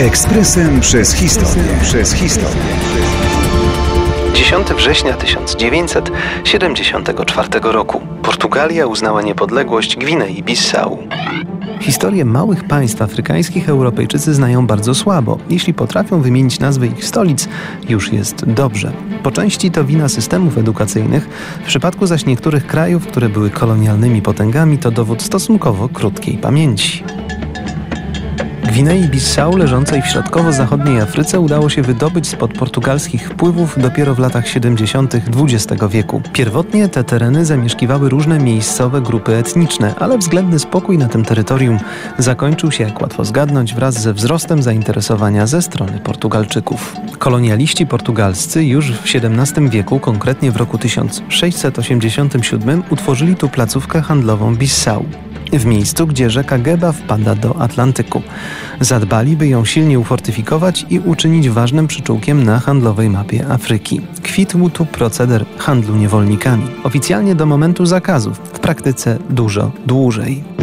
Ekspresem przez historię. Przez historię. 10 września 1974 roku Portugalia uznała niepodległość Gwinei Bissau. Historię małych państw afrykańskich Europejczycy znają bardzo słabo. Jeśli potrafią wymienić nazwy ich stolic, już jest dobrze. Po części to wina systemów edukacyjnych, w przypadku zaś niektórych krajów, które były kolonialnymi potęgami, to dowód stosunkowo krótkiej pamięci. Gwinei-Bissau, leżącej w środkowo-zachodniej Afryce, udało się wydobyć spod portugalskich wpływów dopiero w latach 70. XX wieku. Pierwotnie te tereny zamieszkiwały różne miejscowe grupy etniczne, ale względny spokój na tym terytorium zakończył się, jak łatwo zgadnąć, wraz ze wzrostem zainteresowania ze strony Portugalczyków. Kolonialiści portugalscy już w XVII wieku, konkretnie w roku 1687, utworzyli tu placówkę handlową Bissau w miejscu, gdzie rzeka Geba wpada do Atlantyku. Zadbali, by ją silnie ufortyfikować i uczynić ważnym przyczółkiem na handlowej mapie Afryki. Kwitł tu proceder handlu niewolnikami. Oficjalnie do momentu zakazów, w praktyce dużo dłużej.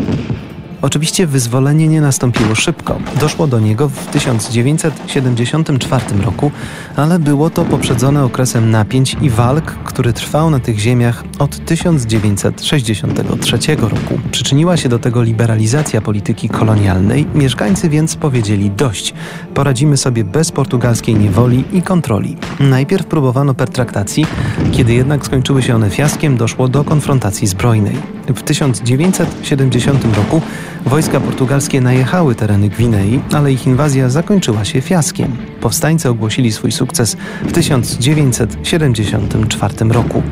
Oczywiście wyzwolenie nie nastąpiło szybko. Doszło do niego w 1974 roku, ale było to poprzedzone okresem napięć i walk, który trwał na tych ziemiach od 1963 roku. Przyczyniła się do tego liberalizacja polityki kolonialnej, mieszkańcy więc powiedzieli dość. Poradzimy sobie bez portugalskiej niewoli i kontroli. Najpierw próbowano pertraktacji, kiedy jednak skończyły się one fiaskiem, doszło do konfrontacji zbrojnej. W 1970 roku wojska portugalskie najechały tereny Gwinei, ale ich inwazja zakończyła się fiaskiem. Powstańcy ogłosili swój sukces w 1974 roku.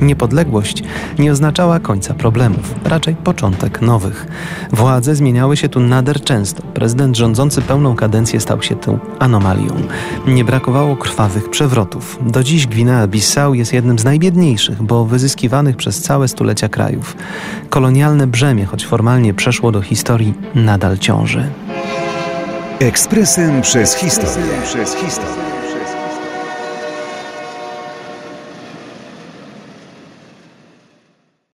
Niepodległość nie oznaczała końca problemów, raczej początek nowych. Władze zmieniały się tu nader często. Prezydent rządzący pełną kadencję stał się tą anomalią. Nie brakowało krwawych przewrotów. Do dziś Gwinea-Bissau jest jednym z najbiedniejszych, bo wyzyskiwanych przez całe stulecia krajów. Kolonialne brzemię, choć formalnie przeszło do historii, nadal ciąży. Ekspresem przez historię. Przez historię.